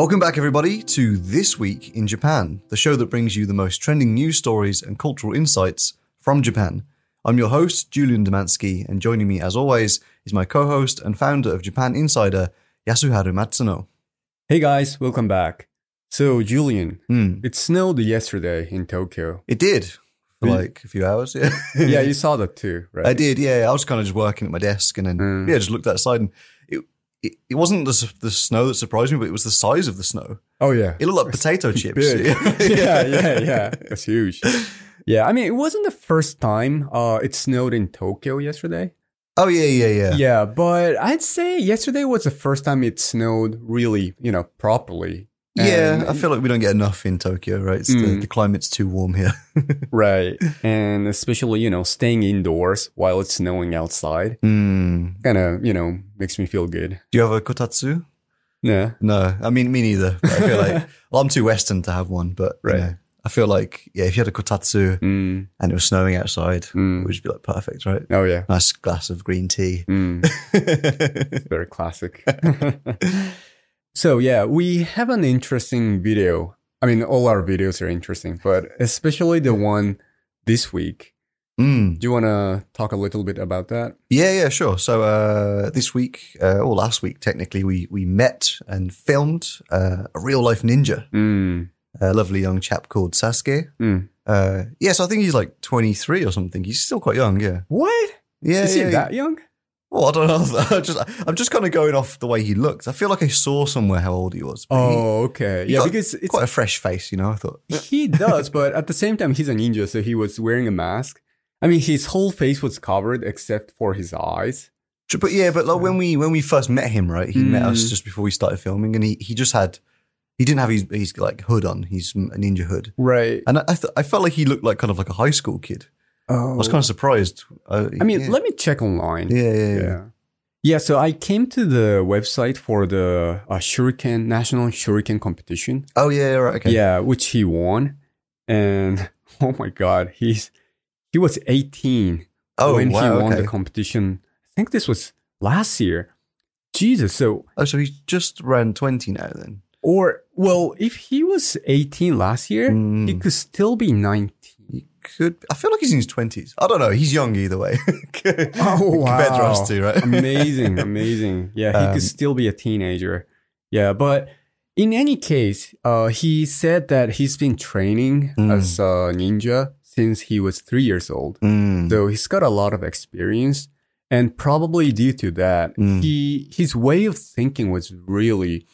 Welcome back, everybody, to This Week in Japan, the show that brings you the most trending news stories and cultural insights from Japan. I'm your host, Julian Demansky, and joining me, as always, is my co host and founder of Japan Insider, Yasuharu Matsuno. Hey guys, welcome back. So, Julian, Hmm. it snowed yesterday in Tokyo. It did for Really? like a few hours. Yeah, yeah, you saw that too, right? I did. Yeah, I was kind of just working at my desk and then Mm. yeah, just looked outside and it it, it wasn't the the snow that surprised me, but it was the size of the snow. Oh yeah. It looked like potato chips. Yeah, yeah, yeah. It's huge. Yeah, I mean, it wasn't the first time uh, it snowed in Tokyo yesterday. Oh yeah, yeah, yeah. Yeah, but I'd say yesterday was the first time it snowed really, you know, properly. Yeah, And- I feel like we don't get enough in Tokyo, right? It's the, Mm. the climate's too warm here. right. And especially, you know, staying indoors while it's snowing outside Mm. kind of, you know, makes me feel good. Do you have a kotatsu? Yeah. No, I mean me neither. I feel like well, I'm too Western to have one, but you Right. know, I feel like yeah, if you had a kotatsu Mm, and it was snowing outside, Mm. it would just be like perfect, right? oh, yeah. Nice glass of green tea. Mm. very classic. So yeah, we have an interesting video. I mean, all our videos are interesting, but especially the one this week. Mm. Do you want to talk a little bit about that? Yeah, yeah, sure. So uh, this week, uh, or last week, technically, we we met and filmed uh, a real life ninja, Mm. a lovely young chap called Sasuke. Mm. Uh, yes, I think he's like 23 or something. He's still quite young. Yeah, What? yeah. Is yeah, he that young? Well, I don't know. I just, I'm just kind of going off the way he looked. I feel like I saw somewhere how old he was. but he- Oh, okay. he Yeah, got because it's quite a fresh face, you know. I thought. he does, but at the same time, he's a ninja, so he was wearing a mask. I mean, his whole face was covered except for his eyes. But yeah, but like when we when we first met him, right? He met us Mm. just before we started filming, and he, he just had he didn't have his, his like hood on, his a ninja hood, Right. and I I, th- I felt like he looked like kind of like a high school kid. Oh. I was kind of surprised. Uh, I mean, yeah. let me check online. yeah, yeah, yeah. Yeah. Yeah, so I came to the website for the uh, Shuriken National Shuriken competition. Oh yeah, right. Okay. Yeah, which he won, and oh my god, he's he was 18 Oh when wow. he won okay. the competition. I think this was last year. Jesus, so oh, so he's just around twenty now. Then. or well, if he was 18 last year, he Mm. could still be 19. Could. I feel like he's in his twenties. I don't know. He's young either way. Oh Compared to us wow. two, right? amazing, amazing. Yeah, he Um, could still be a teenager. Yeah, but in any case, uh, he said that he's been training Mm. as a ninja since he was three years old. Mm. So he's got a lot of experience, and probably due to that, Mm. he his way of thinking was really,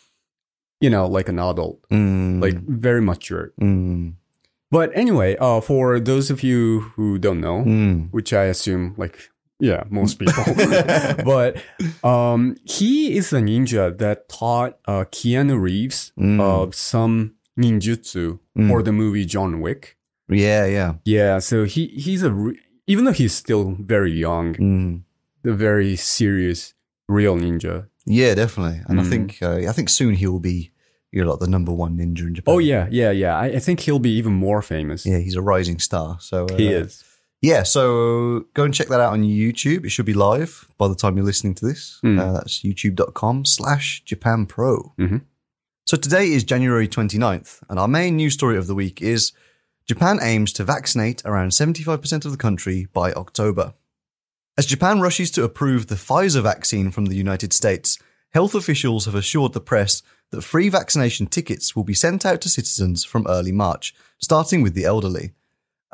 you know, like an adult, Mm. like very mature. But anyway, uh, for those of you who don't know, Mm. which I assume like yeah, most people. but um, he is a ninja that taught uh, Keanu Reeves Mm. of some ninjutsu Mm. for the movie John Wick. Yeah, yeah. Yeah, so he he's a re- even though he's still very young, Mm. a very serious real ninja. Yeah, definitely. And I Mm. think uh, I think soon he will be, you know, like the number one ninja in Japan. Oh yeah, yeah, yeah. I, I think he'll be even more famous. yeah. He's a rising star. So uh, He is. Yeah, so go and check that out on YouTube. It should be live by the time you're listening to this. Mm. Uh, that's youtube.com slash Japan Pro. Mhm. So today is January 29th, and our main news story of the week is Japan aims to vaccinate around 75% of the country by October. As Japan rushes to approve the Pfizer vaccine from the United States, health officials have assured the press that free vaccination tickets will be sent out to citizens from early March, starting with the elderly.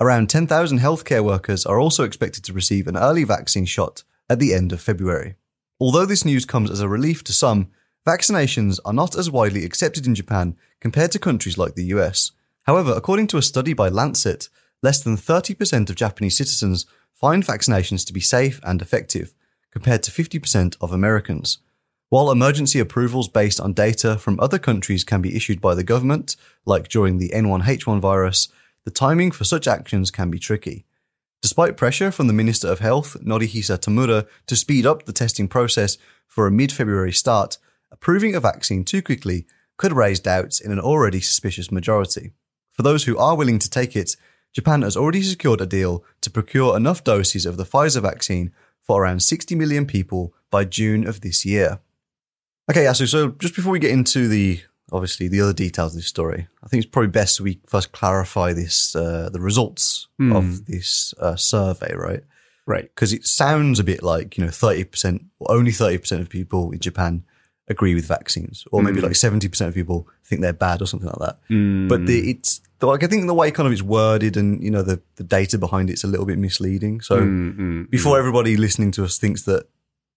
Around 10,000 healthcare workers are also expected to receive an early vaccine shot at the end of February. Although this news comes as a relief to some, vaccinations are not as widely accepted in Japan compared to countries like the US. However, according to a study by Lancet, less than 30% of Japanese citizens find vaccinations to be safe and effective, compared to 50% of Americans. While emergency approvals based on data from other countries can be issued by the government, like during the N1H1 virus, the timing for such actions can be tricky. Despite pressure from the Minister of Health, Norihisa Tamura, to speed up the testing process for a mid February start, approving a vaccine too quickly could raise doubts in an already suspicious majority. for those who are willing to take it, Japan has already secured a deal to procure enough doses of the Pfizer vaccine for around 60 million people by June of this year. Okay, Yasu, so just before we get into the obviously the other details of this story, I think it's probably best we first clarify this uh, the results Hmm. of this uh, survey, right? Right. Because it sounds a bit like you know thirty percent, or only thirty percent of people in Japan agree with vaccines, or maybe Mm. like seventy percent of people think they're bad or something like that. Mm. But the, it's like I think the way kind of it's worded and you know the the data behind it's a little bit misleading. So Mm, mm, before everybody listening to us thinks that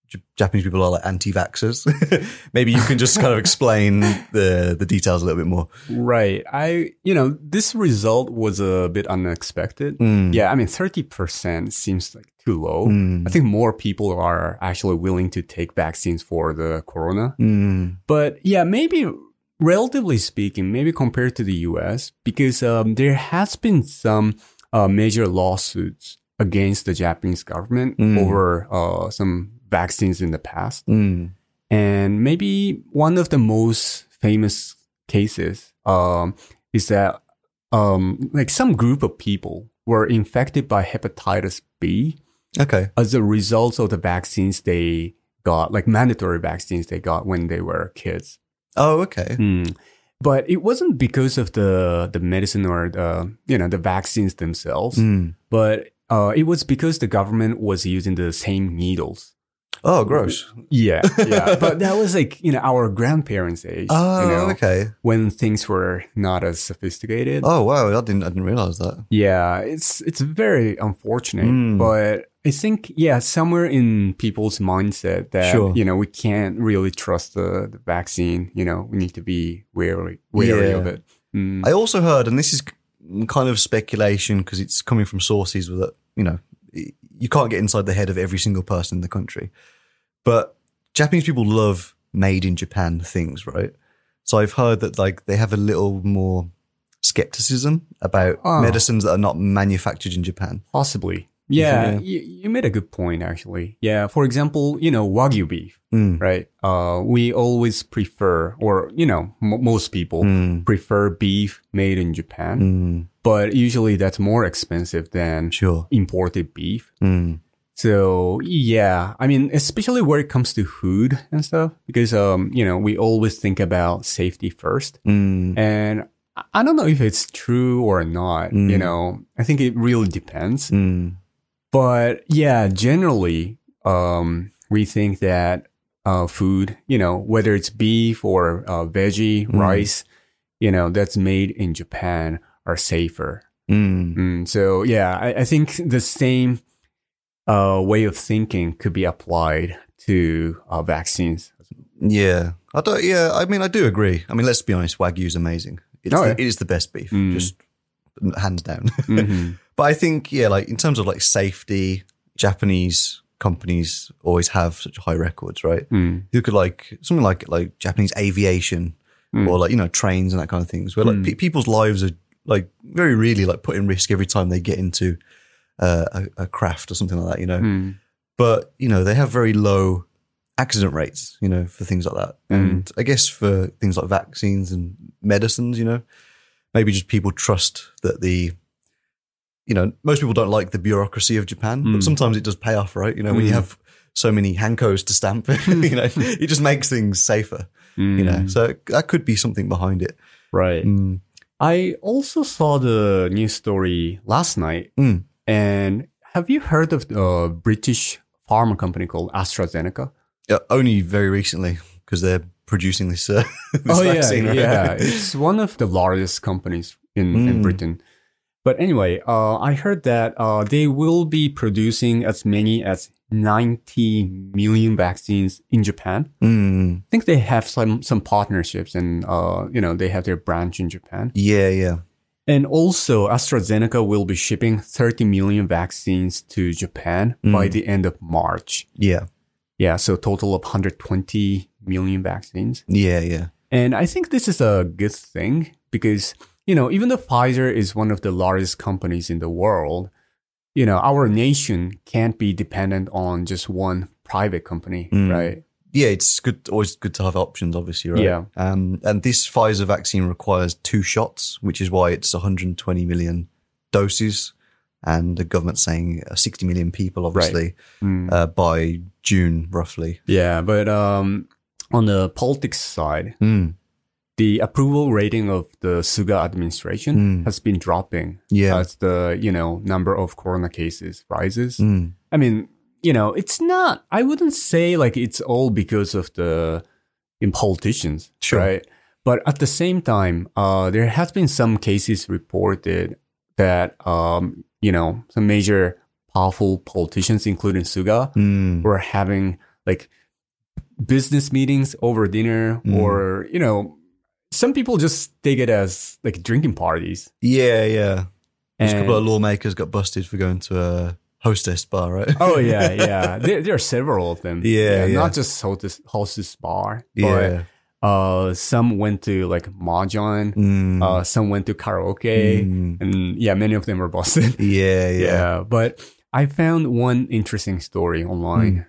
J- Japanese people are like anti-vaxxers, maybe you can just kind of explain the the details a little bit more. Right. I, you know, this result was a bit unexpected. Mm. Yeah. I mean, 30% seems like too low. Mm. I think more people are actually willing to take vaccines for the corona. Mm. But yeah, maybe relatively speaking, maybe compared to the US, because um, there has been some uh, major lawsuits against the Japanese government Mm. over uh, some vaccines in the past. Mm. And maybe one of the most famous cases um, is that um, like some group of people were infected by hepatitis B Okay. as a result of the vaccines they got, like mandatory vaccines they got when they were kids. Oh, okay. Hmm. But it wasn't because of the the medicine or the you know the vaccines themselves, Mm. but uh, it was because the government was using the same needles. Oh, gross. Yeah, yeah. but that was like you know our grandparents' age. Oh, you know, okay. when things were not as sophisticated. Oh, wow. I didn't. I didn't realize that. Yeah, it's it's very unfortunate, Mm. but I think yeah, somewhere in people's mindset that Sure. you know we can't really trust the, the vaccine. You know, we need to be wary wary Yeah. of it. Mm. I also heard, and this is kind of speculation because it's coming from sources that you know you can't get inside the head of every single person in the country, but Japanese people love made in Japan things, right? So I've heard that like they have a little more skepticism about Oh. medicines that are not manufactured in Japan. Possibly. Yeah. You, you made a good point actually. Yeah, for example, you know wagyu beef, Mm. right? Uh, we always prefer, or you know, m- most people Mm. prefer beef made in Japan, Mm. but usually that's more expensive than Sure. imported beef. So yeah, I mean, especially where it comes to food and stuff, because um, you know, we always think about safety first, Mm. and I- I don't know if it's true or not. Mm. You know, I think it really depends. Mm. But yeah, generally, um, we think that uh, food, you know, whether it's beef or uh, veggie, Mm. rice, you know, that's made in Japan are safer. Mm. Mm, so yeah, I, I think the same uh, way of thinking could be applied to uh, vaccines. Yeah, I don't. Yeah, I mean, I do agree. I mean, let's be honest. Wagyu's amazing. It's Oh, the, yeah. it is the best beef, Mm. just hands down. Mhm. but I think, yeah, like in terms of like safety, Japanese companies always have such high records, right? Mm. You could like something like like Japanese aviation Mm. or like you know trains and that kind of things, where like Mm. pe- people's lives are like very really like put in risk every time they get into uh, a, a craft or something like that, you know Mm. but you know they have very low accident rates you know for things like that Mm. and i guess for things like vaccines and medicines you know maybe just people trust that the you know most people don't like the bureaucracy of japan Mm. but sometimes it does pay off right you know when you Mm. have so many hankos to stamp you know it just makes things safer you know Mm. so that could be something behind it right. I also saw the news story last night. Mm. And have you heard of the British pharma company called AstraZeneca? Yeah, only very recently because they're producing this, uh, this oh vaccine yeah, right? yeah. It's one of the largest companies in, in Mm. Britain. But anyway, uh, I heard that uh, they will be producing as many as 90 million vaccines in Japan. Mm. I think they have some some partnerships, and uh, you know they have their branch in Japan. yeah yeah And also, AstraZeneca will be shipping 30 million vaccines to Japan by Mm. the end of March. yeah Yeah, so total of 120 million vaccines. yeah yeah And I think this is a good thing because, you know, even though Pfizer is one of the largest companies in the world, you know, our nation can't be dependent on just one private company, Mm. right? Yeah, it's good. Always good to have options, obviously, right? Yeah. Um, and this Pfizer vaccine requires two shots, which is why it's 120 million doses, and the government's saying uh, 60 million people, obviously, Mm. uh, by June, roughly. Yeah, but um, on the politics side, Mm. the approval rating of the Suga administration Mm. has been dropping Yeah. as the you know number of corona cases rises. Mm. I mean, you know, it's not. I wouldn't say like it's all because of the in politicians, Sure. right? But at the same time, uh, there has been some cases reported that um, you know some major powerful politicians, including Suga, Mm. were having like business meetings over dinner, Mm. or you know, some people just take it as like drinking parties. Yeah, yeah. There's a couple of lawmakers got busted for going to a hostess bar, right? Oh yeah, yeah. There, there are several of them. Yeah, yeah. Not just hostess, hostess bar, yeah. but uh, some went to like mahjong. Mm. Uh, some went to karaoke, Mm. and yeah, many of them were busted. yeah, yeah. yeah, but I found one interesting story online. Hmm.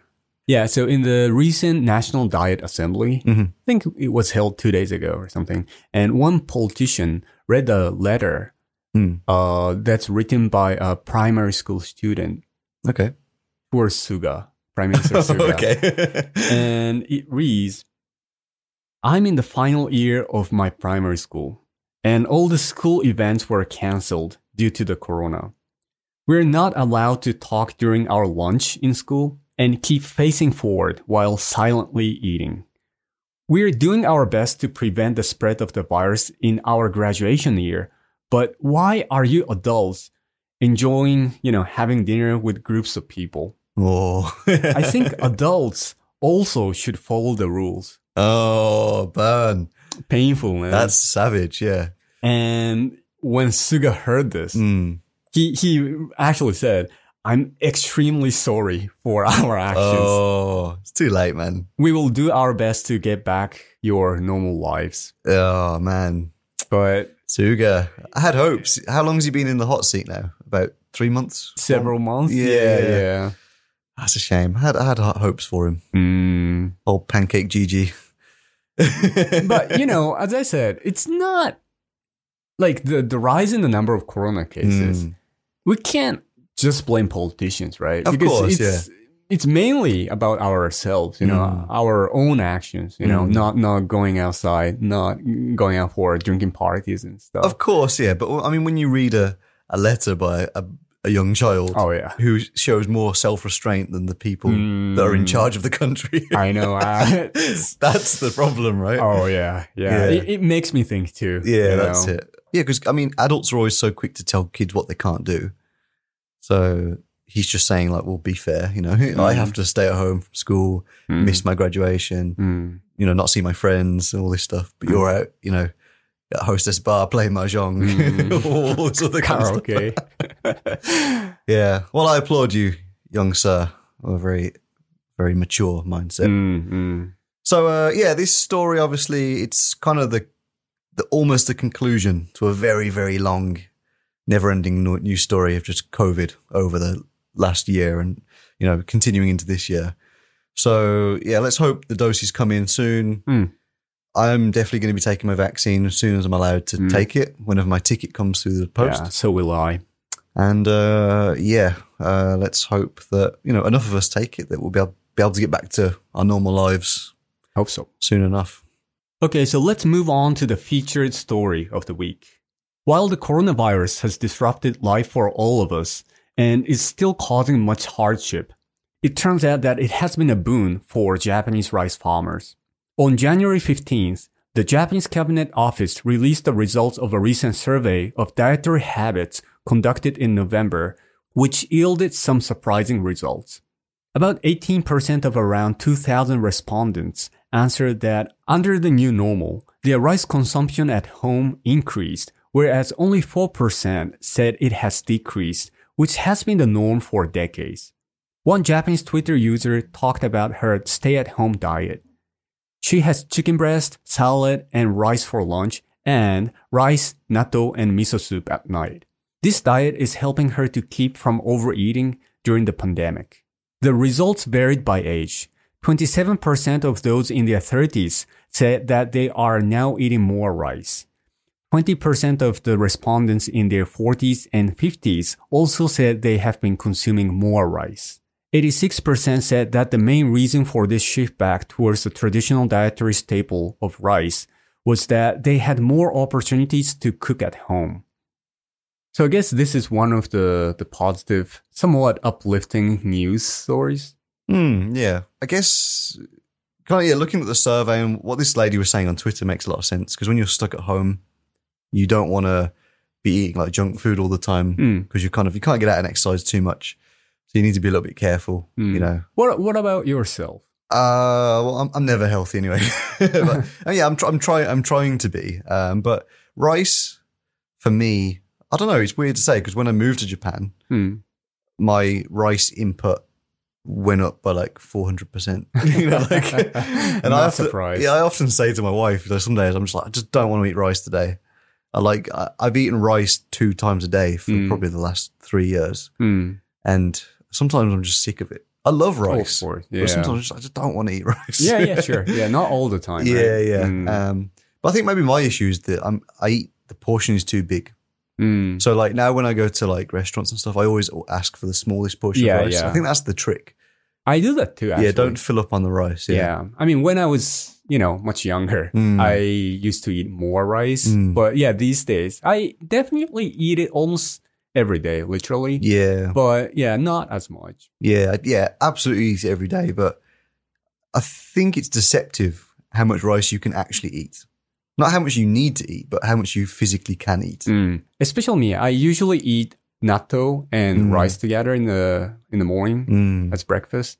Yeah, so in the recent National Diet Assembly, Mhm. I think it was held two days ago or something, and one politician read a letter Hmm. uh, that's written by a primary school student Okay. for Suga, Prime Minister Suga. okay. And it reads I'm in the final year of my primary school, and all the school events were cancelled due to the corona. We're not allowed to talk during our lunch in school and keep facing forward while silently eating. We're doing our best to prevent the spread of the virus in our graduation year, but why are you adults enjoying, you know, having dinner with groups of people? oh. I think adults also should follow the rules. oh, burn. Painful, man. That's savage. Yeah. and when Suga heard this, Mm. he he actually said, "I'm extremely sorry for our actions. Oh, it's too late, man. We will do our best to get back your normal lives." Oh man, But Suga. I had hopes. How long has he been in the hot seat now? About three months. several months, Yeah, yeah, yeah. yeah. That's a shame. I had I had hopes for him. Mm. Old pancake Gigi. But you know, as I said, it's not like the the rise in the number of corona cases. Mm. we can't just blame politicians, right? Of course, it's, It's mainly about ourselves, you know, Mm. our own actions, you know, Mm. not not going outside, not going out for drinking parties and stuff. Of course, yeah. But I mean, when you read a, a letter by a, a young child oh yeah, who shows more self restraint than the people that are in Mm. charge of the country, I know. I, that's the problem, right? oh yeah, yeah. Yeah. It, it makes me think too. Yeah, that's know? it. Yeah, because I mean, adults are always so quick to tell kids what they can't do. So he's just saying, like, well, be fair. You know, I have to stay at home from school, Mm. miss my graduation, Mm. you know, not see my friends, and all this stuff. But you're out, you know, at hostess bar play mahjong, Mm. all this other kind of karaoke. Yeah. Well, I applaud you, young sir. A very, very mature mindset. Mm, mm. So uh, yeah, this story obviously it's kind of the, the almost the conclusion to a very very long, never-ending news story of just COVID over the last year and you know continuing into this year. So yeah, let's hope the doses come in soon. Mm. I'm definitely going to be taking my vaccine as soon as I'm allowed to Mm. take it. Whenever my ticket comes through the post, Yeah, so will I. and uh, yeah, uh, let's hope that you know enough of us take it that we'll be able, be able to get back to our normal lives Hope so. soon enough. Okay, so let's move on to the featured story of the week. While the coronavirus has disrupted life for all of us and is still causing much hardship, it turns out that it has been a boon for Japanese rice farmers. On January 15th, the Japanese Cabinet Office released the results of a recent survey of dietary habits conducted in November, which yielded some surprising results. About 18% of around 2,000 respondents answered that under the new normal, their rice consumption at home increased, whereas only 4% said it has decreased, which has been the norm for decades. One Japanese Twitter user talked about her stay at home diet. She has chicken breast, salad, and rice for lunch, and rice, natto, and miso soup at night. This diet is helping her to keep from overeating during the pandemic. The results varied by age. 27% of those in their 30s said that they are now eating more rice. 20% of the respondents in their 40s and 50s also said they have been consuming more rice. 86% said that the main reason for this shift back towards the traditional dietary staple of rice was that they had more opportunities to cook at home. So I guess this is one of the, the positive, somewhat uplifting news stories. Hmm, yeah. I guess kind of yeah, looking at the survey and what this lady was saying on Twitter makes a lot of sense because when you're stuck at home, you don't want to be eating like junk food all the time Hmm. because you kind of you can't get out and exercise too much. So you need to be a little bit careful, Hmm. you know. What what about yourself? Uh, well, I'm, I'm never healthy anyway. but, uh, yeah, I'm, tr- I'm trying. I'm trying to be. Um, but rice for me, I don't know. It's weird to say because when I moved to Japan, Hmm. my rice input went up by like 400 percent. You know, like, and Not I have to- surprised. yeah, I often say to my wife, like, some days I'm just like, I just don't want to eat rice today. I like, I, I've eaten rice two times a day for Mm. probably the last three years, Hmm. and sometimes I'm just sick of it. I love Oh, rice. of course. But sometimes I just, I just don't want to eat rice. yeah, yeah, sure. Yeah, not all the time. yeah, right? yeah. Mm. Um, but I think maybe my issue is that I'm, I eat the portion is too big. Mm. So like now when I go to like restaurants and stuff, I always ask for the smallest portion Yeah, of rice. yeah. I think that's the trick. I do that too. Actually. Yeah, don't fill up on the rice. Yeah. Yeah. I mean, when I was, you know, much younger, Mm. I used to eat more rice. Mm. But yeah, these days, I definitely eat it almost every day, literally. Yeah. But yeah, not as much. Yeah. Yeah. Absolutely eat it every day. But I think it's deceptive how much rice you can actually eat. Not how much you need to eat, but how much you physically can eat. Mm. Especially me, I usually eat natto and Mm. rice together in the in the morning Mm. as breakfast.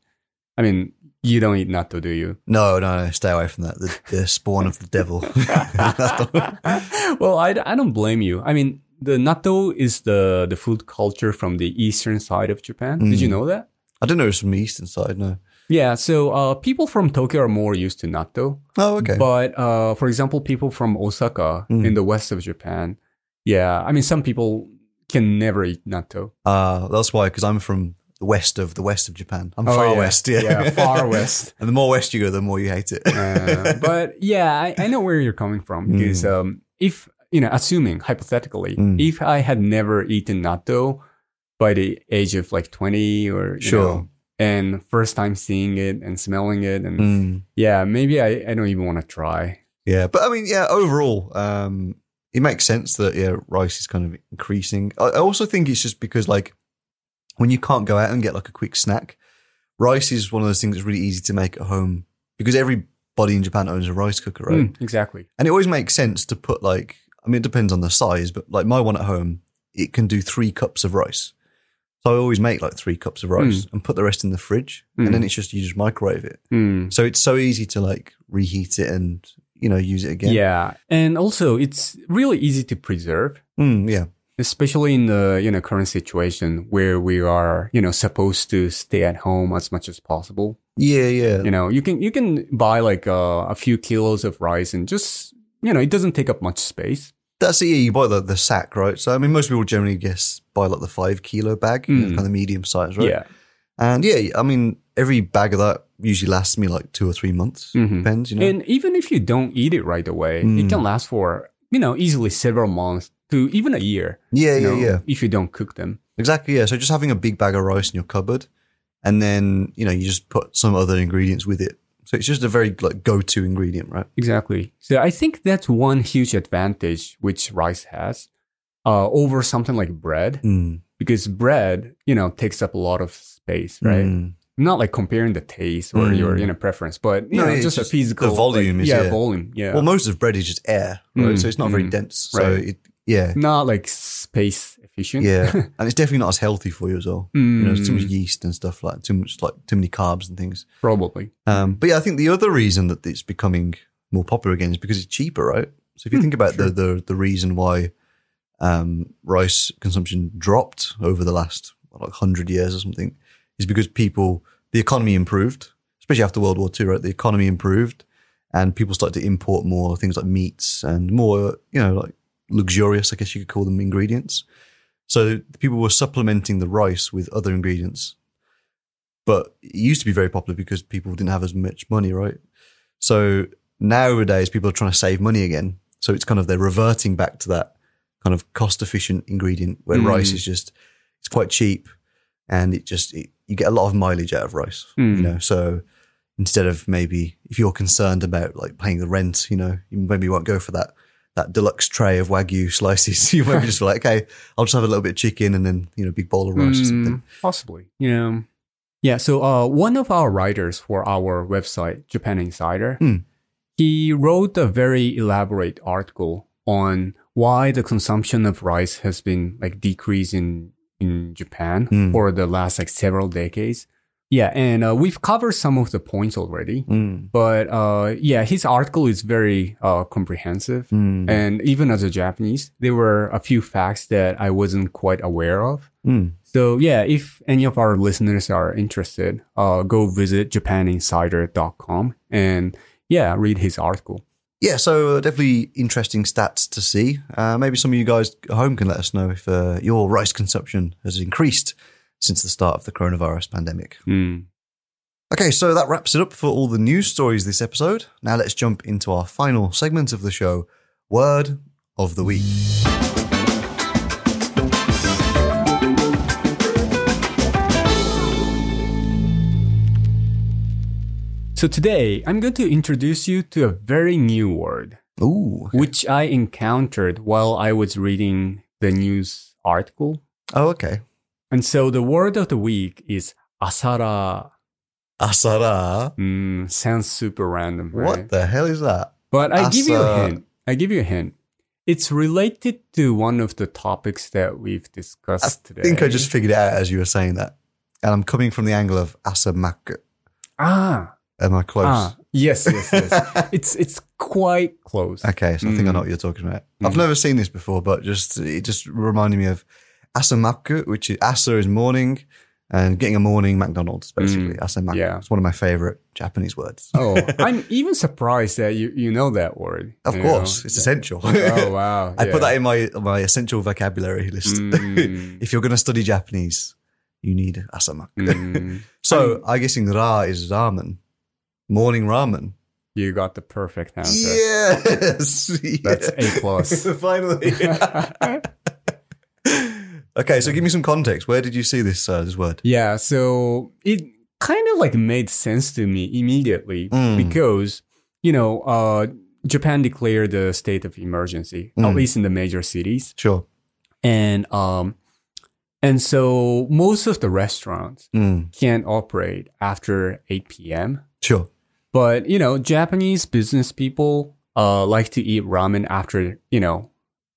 I mean, you don't eat natto, do you? No, no, no. Stay away from that. The, the spawn of the devil. Well, I, I don't blame you. I mean, the natto is the, the food culture from the eastern side of Japan. Did you Mm. know that? I don't know. It's from the eastern side. No. Yeah, so uh, people from Tokyo are more used to natto. Oh, okay. But uh, for example, people from Osaka Mm. in the west of Japan, yeah, I mean, some people can never eat natto. Uh, that's why, because I'm from the west of the west of Japan. I'm Oh, far yeah. west. Yeah. Yeah, far west. and the more west you go, the more you hate it. Uh, but yeah, I, I know where you're coming from because um, if you know, assuming hypothetically, Mm. if I had never eaten natto by the age of like 20 or you Sure. know, and first time seeing it and smelling it, and Mm. yeah, maybe I, I don't even want to try. Yeah, but I mean, yeah, overall, um, it makes sense that yeah, rice is kind of increasing. I, I also think it's just because like when you can't go out and get like a quick snack, rice is one of those things that's really easy to make at home because everybody in Japan owns a rice cooker, right? Mm, exactly. And it always makes sense to put like, I mean, it depends on the size, but like my one at home, it can do three cups of rice. So I always make like three cups of rice and put the rest in the fridge, Mm. and then it's just you just microwave it. Mm. So it's so easy to like reheat it and you know use it again. Yeah, and also it's really easy to preserve. Mm, yeah. especially in the you know current situation where we are you know supposed to stay at home as much as possible Yeah, yeah. you know you can you can buy like uh, a few kilos of rice and just you know it doesn't take up much space That's it. Yeah, you buy the, the sack, right? So I mean, most people generally guess buy like the five kilo bag, you know, Mm. kind of medium size, right? yeah And yeah, I mean, every bag of that usually lasts me like two or three months. Mhm. Depends, you know. and even if you don't eat it right away it Mm. can last for you know easily several months to even a year yeah, yeah, know, yeah. if you don't cook them Exactly. Yeah. So just having a big bag of rice in your cupboard, and then you know you just put some other ingredients with it. So it's just a very like go to ingredient, right? Exactly. So I think that's one huge advantage which rice has uh, over something like bread, Mm. because bread, you know, takes up a lot of space, right? Mm. Not like comparing the taste or Mm. your you know preference, but you No, know, it's just, just a physical the volume like, is- yeah, yeah. volume, yeah. Well, most of bread is just air, right? Mm, So it's not very mm. dense. So Right. it, yeah, not like space efficient. yeah, and it's definitely not as healthy for you as well. Mm, You know, too much yeast and stuff like too much like too many carbs and things. probably. Um, but yeah, I think the other reason that it's becoming more popular again is because it's cheaper, right? So if you Hmm, think about sure. the, the the reason why um, rice consumption dropped over the last like hundred years or something is because people the economy improved, especially after World War II, right? The economy improved, and people started to import more things like meats and more, you know, like luxurious, I guess you could call them ingredients. So people were supplementing the rice with other ingredients. but it used to be very popular because people didn't have as much money, right? So nowadays people are trying to save money again. So it's kind of they're reverting back to that kind of cost efficient ingredient where Mm. rice is just it's quite cheap and it just it, you get a lot of mileage out of rice. Mm. You know, so instead of maybe if you're concerned about like paying the rent, you know, you maybe won't go for that that deluxe tray of wagyu slices. You just be like, okay, I'll just have a little bit of chicken and then you know, a big bowl of rice or something. Mm, Possibly. You know. Yeah. So uh, one of our writers for our website, Japan Insider, Hmm. he wrote a very elaborate article on why the consumption of rice has been like decreasing in Japan Hmm. for the last like several decades. Yeah, and uh, we've covered some of the points already. Mm. But uh, yeah, his article is very uh, comprehensive. Mm. And even as a Japanese, there were a few facts that I wasn't quite aware of. Mm. So yeah, if any of our listeners are interested, uh, go visit japaninsider.com and yeah, read his article. Yeah, so uh, definitely interesting stats to see. Uh, maybe some of you guys at home can let us know if uh, your rice consumption has increased since the start of the coronavirus pandemic. Mm. Okay, so that wraps it up for all the news stories this episode. Now let's jump into our final segment of the show Word of the Week. So today I'm going to introduce you to a very new word, Ooh. which I encountered while I was reading the news article. Oh, okay. And so the word of the week is asara. Asara. Mm, sounds super random, right? What the hell is that? But I give you a hint. I give you a hint. It's related to one of the topics that we've I discussed today. I think I just figured it out as you were saying that. And I'm coming from the angle of Asamaku. ah Am I close? ah yes yes yes. it's it's quite close. Okay, so I think I Mm. know what you're talking about. I've Mm. never seen this before, but just it just reminded me of asamaku, which is asa is morning, and getting a morning McDonald's basically. Asamaku. Mm. yeah. it's one of my favorite Japanese words. Oh, I'm even surprised that you you know that word. of course, know? it's essential. Oh wow! I put that in my my essential vocabulary list. Mm. if you're going to study Japanese, you need asamaku. Mm, so I guessing ra is ramen, morning ramen. you got the perfect answer. Yes, That's Yeah. A plus. Finally. Okay, so give me some context. Where did you see this uh, this word? Yeah, so it kind of like made sense to me immediately Mm. because you know uh, Japan declared the state of emergency at Mm. least in the major cities, Sure. and um, and so most of the restaurants Mm, can't operate after eight p.m. sure. But you know, Japanese business people uh, like to eat ramen after you know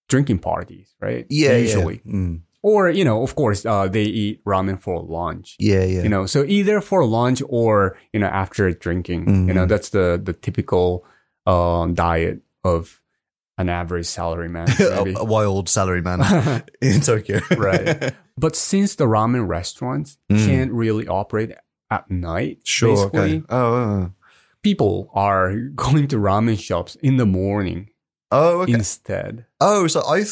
drinking parties, right? Yeah, usually, Yeah. Or you know, of course, uh, they eat ramen for lunch. yeah, yeah. You know, so either for lunch or you know after drinking. You know, Mhm. that's the the typical um, diet of an average salaryman. a, Maybe. a wild salary man in Tokyo. Right. but since the ramen restaurants Mm. can't really operate at night, sure. basically, Okay. Oh, oh, people are going to ramen shops in the morning oh, okay. instead. oh, so I th-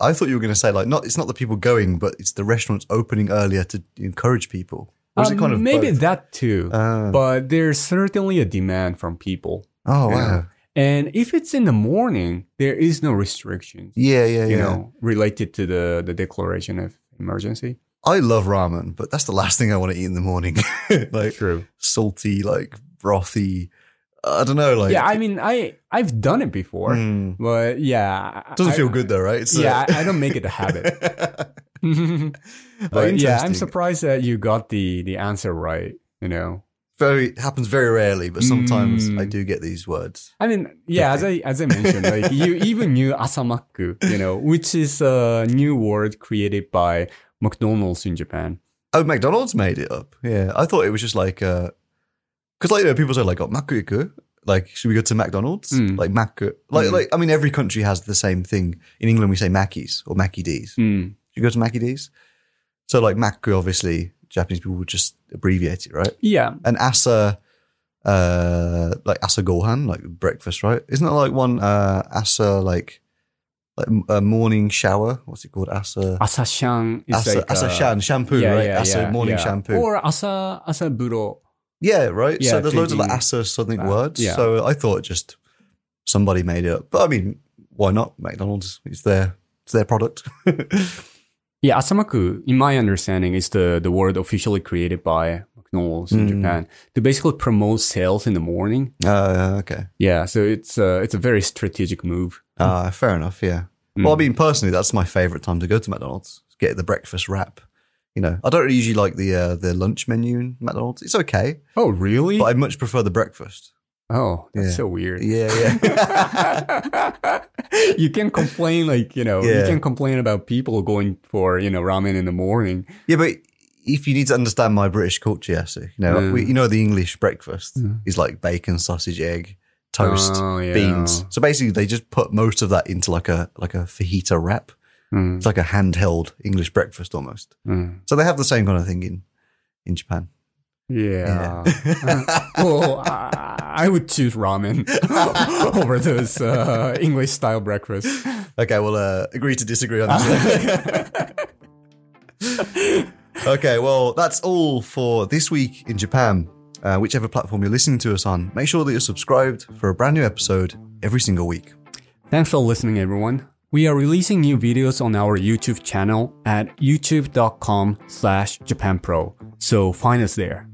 I thought you were going to say like not it's not the people going, but it's the restaurants opening earlier to encourage people. Or is it Um, kind of maybe both? that too, Ah. but there's certainly a demand from people. oh wow. And if it's in the morning, there is no restrictions, Yeah, yeah, you yeah. know, related to the, the declaration of emergency. I love ramen, but that's the last thing I want to eat in the morning. like True. salty, like brothy. I don't know. Like yeah, I mean, I I've done it before, Mm. but yeah, doesn't I- feel good though, right? It's, uh, yeah, I, I don't make it a habit. but yeah, I'm surprised that you got the the answer right. You know, Very happens very rarely, but sometimes Mm. I do get these words. I mean, yeah, as I as I mentioned, like you even knew asamaku, you know, which is a new word created by McDonald's in Japan. Oh, McDonald's made it up. Yeah, I thought it was just like because like you know, people say like oh, maku like should we go to McDonald's Mm. like maku like Mm. like I mean every country has the same thing. In England we say Mackies or Mackie D's. Mm. You go to Mackie D's, so like maku obviously Japanese people would just abbreviate it, right? Yeah, And asa, uh, like asa gohan, like breakfast, right? Isn't that like one uh asa like like a morning shower. What's it called? Asa. Asashan is Asa, like asa uh, shan shampoo, yeah, right? yeah, asa yeah, morning shampoo. Or asa asa buro. Yeah, right. Yeah, so there's loads of like asa something that, words. yeah. So I thought just somebody made it up. But I mean, why not? McDonald's. It's their it's their product. Yeah, asamaku, in my understanding, is the, the word officially created by McDonald's in Mm. Japan to basically promote sales in the morning. uh, okay. Yeah, so it's uh, it's a very strategic move. Uh, fair enough. Yeah. Mm. Well, I mean, personally, that's my favorite time to go to McDonald's. Get the breakfast wrap. You know, I don't really usually like the uh, the lunch menu in McDonald's. It's okay, Oh, really? but I much prefer the breakfast. oh, that's Yeah. so weird. Yeah, yeah. you can complain like you know you Yeah. can complain about people going for you know ramen in the morning. yeah, but if you need to understand my British culture, yes, you know, Mm. we, you know, the English breakfast is like bacon, sausage, egg, toast, Oh, yeah. beans. So basically, they just put most of that into like a like a fajita wrap. Mm, It's like a handheld English breakfast almost. mm. So they have the same kind of thing in in Japan. Yeah. well, I, I would choose ramen over those uh, English style breakfast. Okay, we'll uh, agree to disagree on this. okay, well, that's all for this week in Japan. Uh, whichever platform you're listening to us on, make sure that you're subscribed for a brand new episode every single week. Thanks for listening, everyone. We are releasing new videos on our YouTube channel at youtube.com slash japanpro. So find us there.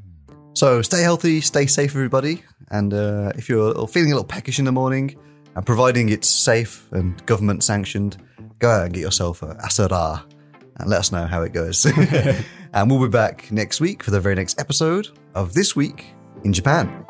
So stay healthy, stay safe, everybody. And uh, if you're feeling a little peckish in the morning, and providing it's safe and government sanctioned, go out and get yourself a asara and let us know how it goes. and we'll be back next week for the very next episode of This Week in Japan.